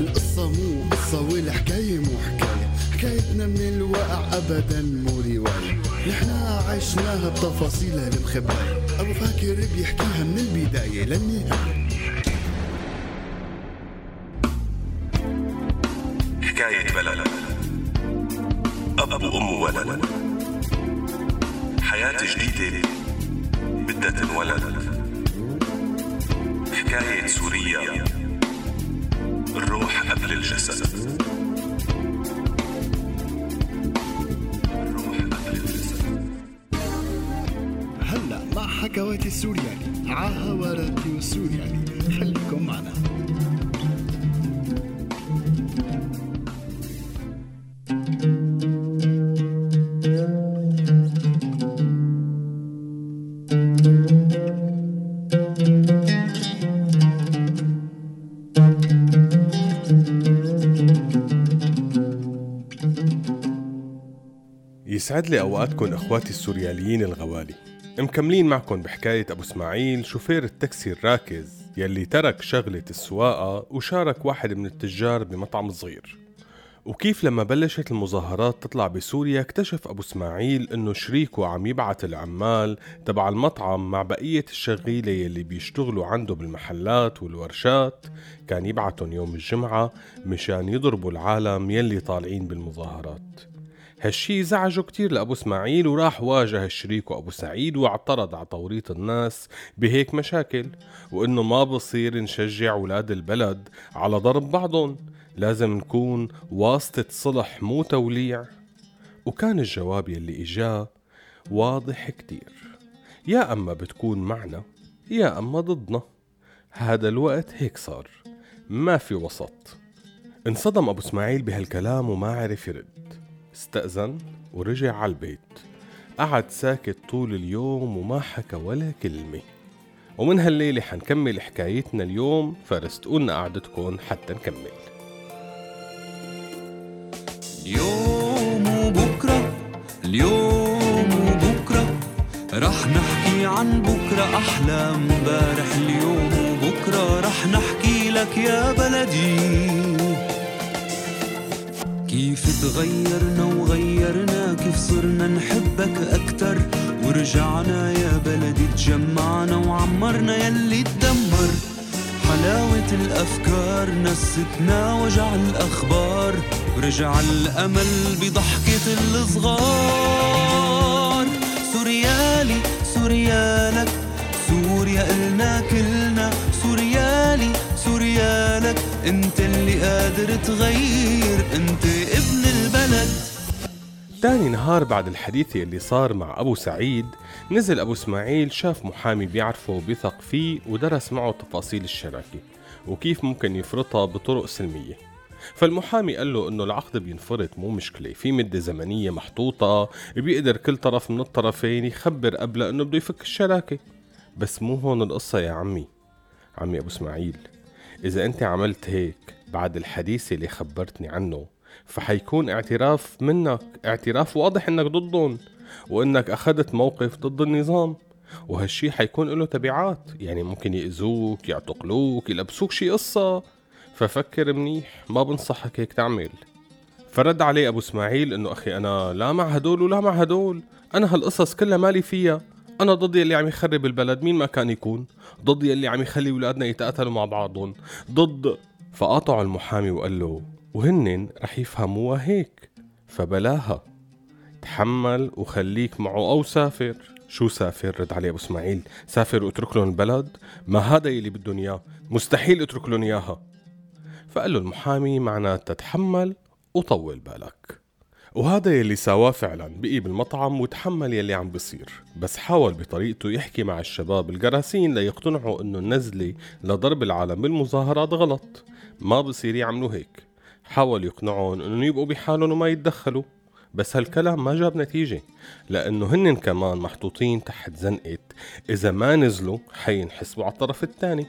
القصة مو قصة والحكاية مو حكاية. حكايتنا من الواقع أبدا مو رواية. نحنا عشناها بتفاصيلها المخباية أبو فاكر بيحكيها من البداية للنهاية. حكاية بلد. أب وأم ولد حياة جديدة. بدها تنولد حكاية سوريا الروح قبل الجسد. الروح قبل الجسد. هلا مع حكواتي السورياني عاها وراديو السورياني خليكم يسعد لي أوقاتكم اخواتي السورياليين الغوالي. مكملين معكم بحكاية أبو إسماعيل شوفير التاكسي الراكز يلي ترك شغلة السواقة وشارك واحد من التجار بمطعم صغير. وكيف لما بلشت المظاهرات تطلع بسوريا اكتشف أبو إسماعيل إنه شريكه عم يبعت العمال تبع المطعم مع بقية الشغيلة يلي بيشتغلوا عنده بالمحلات والورشات. كان يبعتهم يوم الجمعة مشان يضربوا العالم يلي طالعين بالمظاهرات. هالشي زعجه كتير لأبو إسماعيل وراح واجه شريكه أبو سعيد واعترض على توريط الناس بهيك مشاكل وإنه ما بصير نشجع ولاد البلد على ضرب بعضهم لازم نكون واسطة صلح مو توليع. وكان الجواب يلي إجاه واضح كتير. يا أما بتكون معنا يا أما ضدنا. هذا الوقت هيك صار ما في وسط. انصدم أبو إسماعيل بهالكلام وما عرف يرد. استأذن ورجع على البيت. قعد ساكت طول اليوم وما حكى ولا كلمة. ومن هالليلة حنكمل حكايتنا اليوم فرستقولنا قعدتكم حتى نكمل. اليوم وبكرة اليوم وبكرة رح نحكي عن بكرة أحلى امبارح اليوم وبكرة رح نحكي لك يا بلدي. تغيرنا وغيرنا كيف صرنا نحبك أكتر؟ ورجعنا يا بلدي تجمعنا وعمرنا يلي تدمر. حلاوة الأفكار نستنا وجع الأخبار. ورجع الأمل بضحكة الصغار. سوريالي سوريالك سوريا إلنا كلنا. تاني نهار بعد الحديث اللي صار مع أبو سعيد نزل أبو إسماعيل شاف محامي بيعرفه وبيثق فيه ودرس معه تفاصيل الشراكة وكيف ممكن يفرطها بطرق سلمية. فالمحامي قال له إنه العقد بينفرط مو مشكلة في مدة زمنية محطوطة بيقدر كل طرف من الطرفين يخبر قبل إنه بده يفك الشراكة. بس مو هون القصة يا عمي. عمي أبو إسماعيل إذا أنت عملت هيك بعد الحديث اللي خبرتني عنه فحيكون اعتراف منك اعتراف واضح إنك ضدهم وإنك أخذت موقف ضد النظام. وهالشي حيكون له تبعات يعني ممكن يأذوك يعتقلوك يلبسوك شي قصة. ففكر منيح ما بنصحك هيك تعمل. فرد عليه أبو إسماعيل إنه أخي أنا لا مع هدول ولا مع هدول. أنا هالقصص كلها مالي فيها. أنا ضد اللي عم يخرب البلد مين ما كان يكون. ضد اللي عم يخلي أولادنا يتقاتلوا مع بعضهم. ضد. فقاطع المحامي وقال له وهن رح يفهموها هيك. فبلاها. تحمل وخليك معه أو سافر. شو سافر؟ رد عليه أبو إسماعيل. سافر واترك لهم البلد. ما هذا يلي بدهم إياه. مستحيل اترك لهم إياها. فقال له المحامي معناتها تحمل وطول بالك. وهذا يلي سواه فعلا. بقي بالمطعم وتحمل يلي عم بصير. بس حاول بطريقته يحكي مع الشباب الجراسين ليقتنعوا إنه النزلة لضرب العالم بالمظاهرات غلط. ما بصير يعملوا هيك. حاول يقنعهم انه يبقوا بحالهم وما يتدخلوا. بس هالكلام ما جاب نتيجة لأنه هن كمان محطوطين تحت زنقة إذا ما نزلوا حينحسبوا على الطرف الثاني.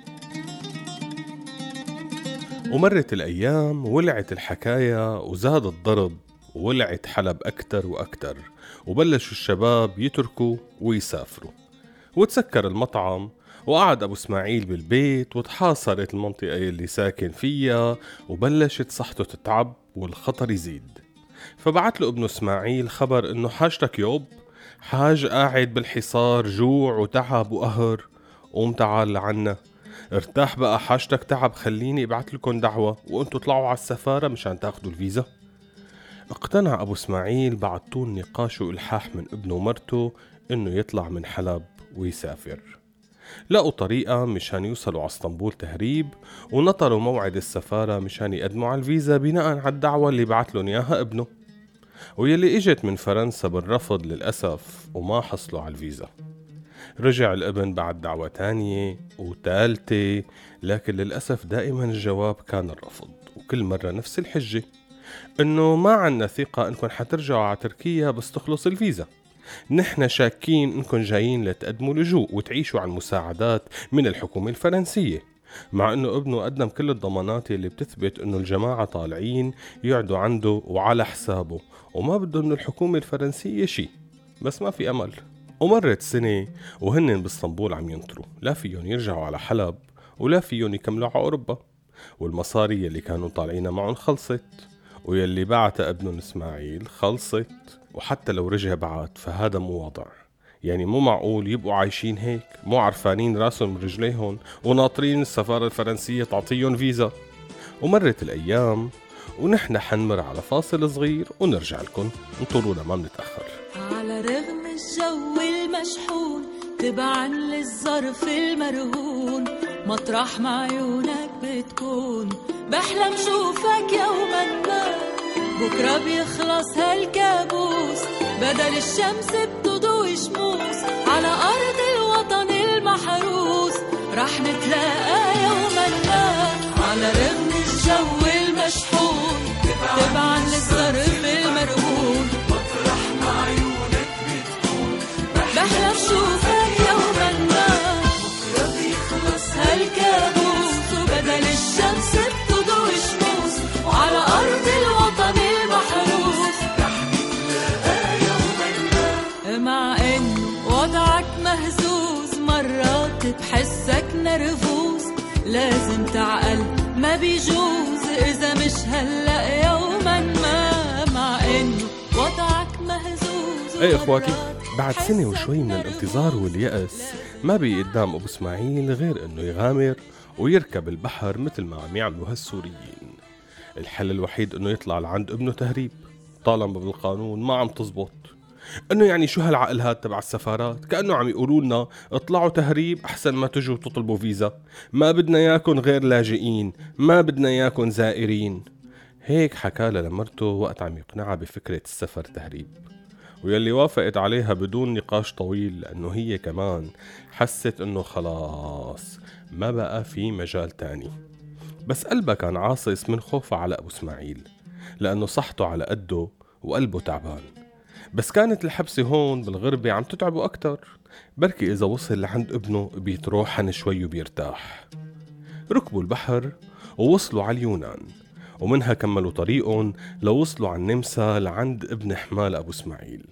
ومرت الأيام ولعت الحكاية وزاد الضرب وولعت حلب أكتر وأكتر وبلشوا الشباب يتركوا ويسافروا. وتسكر المطعم وقعد أبو إسماعيل بالبيت وتحاصرت المنطقة اللي ساكن فيها وبلشت صحته تتعب والخطر يزيد. فبعت له ابنه إسماعيل خبر إنه حاجتك يوب حاج قاعد بالحصار جوع وتعب وقهر. قوم تعال لعنا. ارتاح بقى حاجتك تعب خليني أبعت لكم دعوة وأنتوا طلعوا على السفارة مشان تاخدوا الفيزا. اقتنع أبو إسماعيل بعد طول نقاش والحاح من ابنه ومرته إنه يطلع من حلب ويسافر. لقوا طريقة مشان يوصلوا على اسطنبول تهريب ونطروا موعد السفارة مشان يقدموا على الفيزا بناء على الدعوة اللي بعت لهم إياها ابنه. ويلي إجت من فرنسا بالرفض للأسف وما حصلوا على الفيزا. رجع الابن بعد دعوة تانية وتالتة لكن للأسف دائما الجواب كان الرفض وكل مرة نفس الحجة. إنه ما عنا ثقة إنكم حترجعوا على تركيا بس تخلص الفيزا. نحن شاكين انكم جايين لتقدموا لجوء وتعيشوا على المساعدات من الحكومة الفرنسية. مع انه ابنه قدم كل الضمانات اللي بتثبت انه الجماعة طالعين يقعدوا عنده وعلى حسابه وما بده من الحكومة الفرنسية شي. بس ما في أمل. ومرت سنة وهن باسطنبول عم ينطروا. لا فيهم يرجعوا على حلب ولا فيهم يكملوا على أوروبا. والمصاري اللي كانوا طالعينها معهم خلصت. ويلي بعتها ابنهم إسماعيل خلصت. وحتى لو رجع بعد فهذا مو وضع. يعني مو معقول يبقوا عايشين هيك مو عرفانين راسهم رجليهم وناطرين السفارة الفرنسية تعطيهم فيزا. ومرت الأيام ونحن حنمر على فاصل صغير ونرجع لكم. انطرونا ما بنتأخر. على رغم الجو المشحون تبعا للظرف المرهون مطرح ما عيونك بتكون. بحلم شوفك يوما ما بكرة بيخلص هالكابوس. بدل الشمس بتضوي شموس على أرض الوطن المحروس. رح نتلاقى يوما ما على رغم الجو المشحون. تبعا للظرف مهزوز مرات بحسك نرفوز. لازم تعقل ما بيجوز. إذا مش هلأ يوما ما مع إنه وضعك مهزوز. إخواتي ومرات بعد سنة وشوي من الانتظار واليأس ما بقي قدام أبو إسماعيل غير إنه يغامر ويركب البحر مثل ما عم يعملوا هالسوريين. الحل الوحيد إنه يطلع لعند ابنه تهريب. طالما بالقانون ما عم تزبط. انه يعني شو هالعقل هاد تبع السفارات؟ كأنه عم يقولوا لنا اطلعوا تهريب أحسن ما تجوا تطلبوا فيزا. ما بدنا اياكم غير لاجئين ما بدنا اياكم زائرين. هيك حكالها لمرته وقت عم يقنعها بفكرة السفر تهريب. ويلي وافقت عليها بدون نقاش طويل لأنه هي كمان حست إنه خلاص ما بقى في مجال تاني. بس قلبها كان عاصص من خوفها على أبو إسماعيل لأنه صحته على قده وقلبه تعبان. بس كانت الحبسة هون بالغربة عم تتعبه أكتر. بركي إذا وصل لعند ابنه بيتروحن شوي وبيرتاح. ركبوا البحر ووصلوا على اليونان ومنها كملوا طريقهم لوصلوا على النمسا لعند ابن حمال أبو إسماعيل.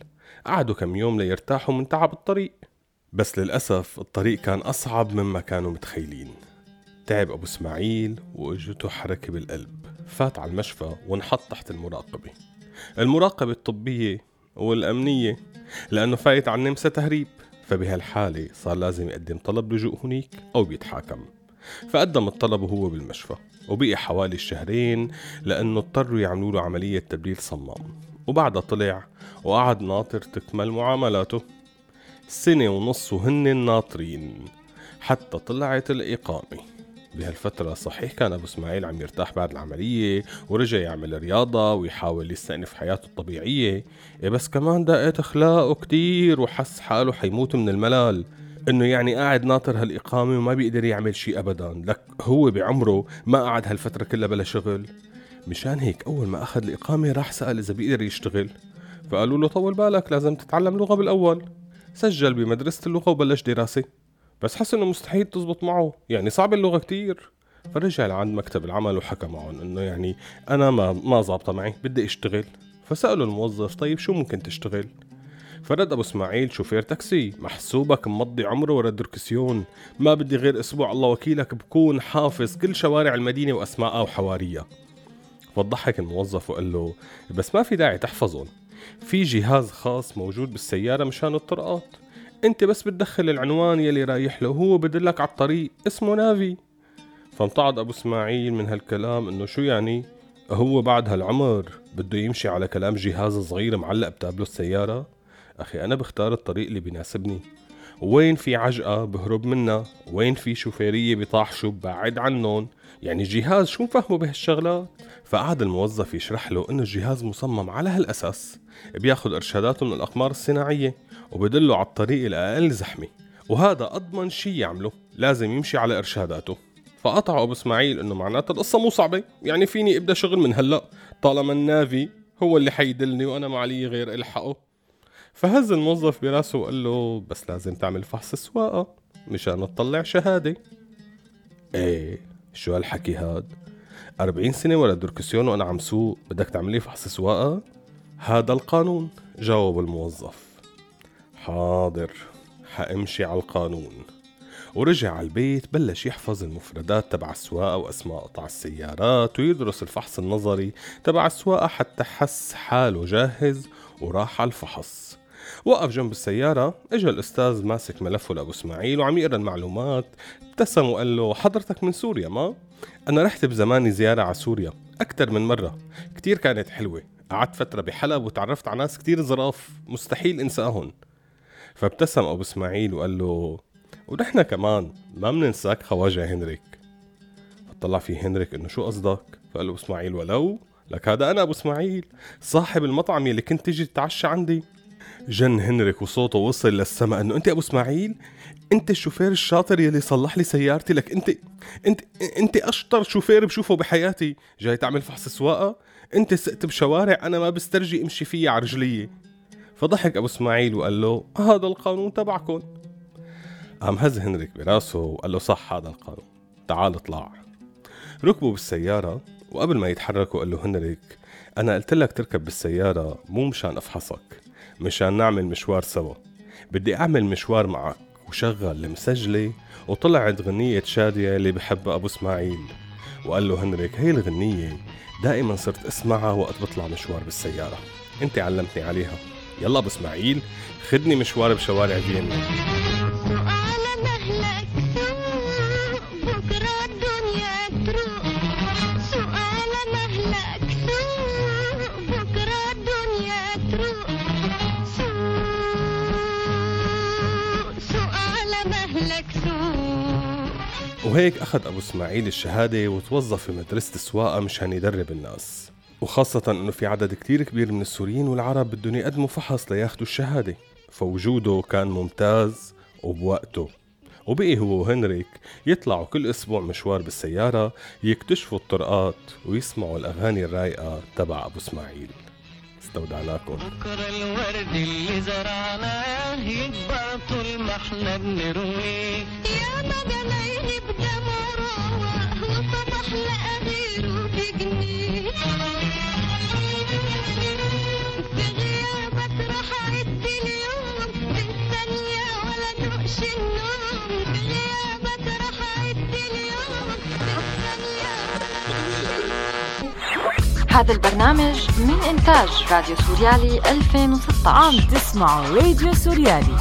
قعدوا كم يوم ليرتاحوا من تعب الطريق. بس للأسف الطريق كان أصعب مما كانوا متخيلين. تعب أبو إسماعيل وإجته حركة بالقلب. فات على المشفى وانحط تحت المراقبة. المراقبة الطبية والأمنية لأنه فايت على النمسا تهريب. فبهالحالة صار لازم يقدم طلب لجوء هنيك أو بيتحاكم فقدم الطلب وهو بالمشفى وبقي حوالي شهرين لأنه اضطروا يعملوا له عملية تبديل صمام. وبعدها طلع وقعد ناطر تكمل معاملاته. سنة ونص وهن ناطرين حتى طلعت الإقامة. بهالفترة صحيح كان أبو إسماعيل عم يرتاح بعد العملية ورجع يعمل رياضة ويحاول يستأنف حياته الطبيعية. إيه بس كمان دقت أخلاقه كتير وحس حاله حيموت من الملل. إنه يعني قاعد ناطر هالإقامة وما بيقدر يعمل شيء ابدا. لك هو بعمره ما قعد هالفترة كلها بلا شغل. مشان هيك أول ما أخذ الإقامة راح سأل إذا بيقدر يشتغل. فقالوا له طول بالك لازم تتعلم لغة بالأول. سجل بمدرسة اللغة وبلش دراسة. بس حس إنه مستحيل تزبط معه. يعني صعب اللغة كتير. فرجع لعند مكتب العمل وحكى معهم إنه يعني أنا ما ما ظابطة معي بدي أشتغل. فسالوا الموظف طيب شو ممكن تشتغل؟ فرد أبو إسماعيل شوفير تاكسي محسوبك مضي عمره ورا الدركسيون. ما بدي غير أسبوع الله وكيلك بكون حافظ كل شوارع المدينة واسمائها وحواريها. فضحك الموظف وقال له بس ما في داعي تحفظهم. في جهاز خاص موجود بالسيارة مشان الطرقات. انت بس بتدخل العنوان يلي رايح له وهو بدلك على الطريق اسمه نافي. فامتعض أبو إسماعيل من هالكلام إنه شو يعني؟ هو بعد هالعمر بده يمشي على كلام جهاز صغير معلق بتابلو السيارة أخي أنا بختار الطريق اللي بيناسبني. وين في عجقة بهرب منها؟ وين في شوفيرية بيطاحشوا بعد عنهم؟ يعني جهاز شو فهمه بهالشغلات؟ فقعد الموظف يشرح له إنه الجهاز مصمم على هالأساس. بياخد إرشاداته من الأقمار الصناعية وبدله على الطريق الاقل زحمة. وهذا أضمن شي يعمله لازم يمشي على إرشاداته. فقطعوا ابو اسماعيل إنه معناتها القصة مو صعبة. يعني فيني أبدأ شغل من هلأ؟ طالما النافي هو اللي حيدلني وأنا ما علي غير إلحقه. فهز الموظف براسه وقال له بس لازم تعمل فحص سواقة مشان تطلع شهادة. إيه شو هالحكي هاد؟ 40 سنة ورا الدركسيون وأنا عم سوق بدك تعملي فحص سواقة؟ هذا القانون. جاوب الموظف. حاضر حأمشي على القانون. ورجع على البيت بلش يحفظ المفردات تبع السواقة وأسماء قطع السيارات ويدرس الفحص النظري تبع السواقة حتى حس حاله جاهز وراح على الفحص. وقف جنب السيارة اجى الأستاذ ماسك ملفه لأبو إسماعيل وعم يقرأ المعلومات ابتسم وقال له حضرتك من سوريا ما؟ أنا رحت بزماني زيارة على سوريا أكتر من مرة كتير كانت حلوة قعدت فترة بحلب وتعرفت على ناس كتير ظراف مستحيل انساهم فابتسم أبو إسماعيل وقال له ونحن كمان ما مننساك خواجة هنريك. فطلع في هنريك إنه شو قصدك؟ فقال له إسماعيل ولو لك هذا أنا أبو إسماعيل صاحب المطعم يلي كنت تيجي تتعشى عندي. جن هنريك وصوته وصل للسماء إنه أنت أبو إسماعيل أنت الشوفير الشاطر يلي صلح لي سيارتي. لك أنت أنت أنت أشطر شوفير بشوفه بحياتي. جاي تعمل فحص سواقة أنت سقت بشوارع أنا ما بسترجي امشي فيها على فضحك أبو إسماعيل وقال له هذا القانون تبعكم. قام هز هنريك براسه وقال له صح هذا القانون. تعال اطلع. ركبوا بالسيارة وقبل ما يتحركوا قال له هنريك أنا قلت لك تركب بالسيارة مو مشان أفحصك. مشان نعمل مشوار سوا. بدي أعمل مشوار معك وشغل المسجلة وطلعت غنية شادية اللي بحبها أبو إسماعيل. وقال له هنريك هي الغنية دائما صرت أسمعها وقت بطلع مشوار بالسيارة. أنت علمتني عليها. يلا أبو إسماعيل خدني مشوار بشوارع فيينا. وهيك أخذ أبو إسماعيل الشهادة وتوظف في مدرسة السواقة مشان يدرب الناس. وخاصة أنه في عدد كتير كبير من السوريين والعرب بدهم يقدموا فحص لياخدوا الشهادة. فوجوده كان ممتاز وبوقته. وبقي هو وهنريك يطلعوا كل أسبوع مشوار بالسيارة يكتشفوا الطرقات ويسمعوا الأغاني الرايقة تبع أبو إسماعيل. استودعناكم بكرة الورد اللي زرعناه يكبر طول ما إحنا بنرويه يا مجنين بدم وروق وصبح لقى غيره بجنيه هذا البرنامج من إنتاج راديو سوريالي 2016 عم تسمعوا راديو سوريالي.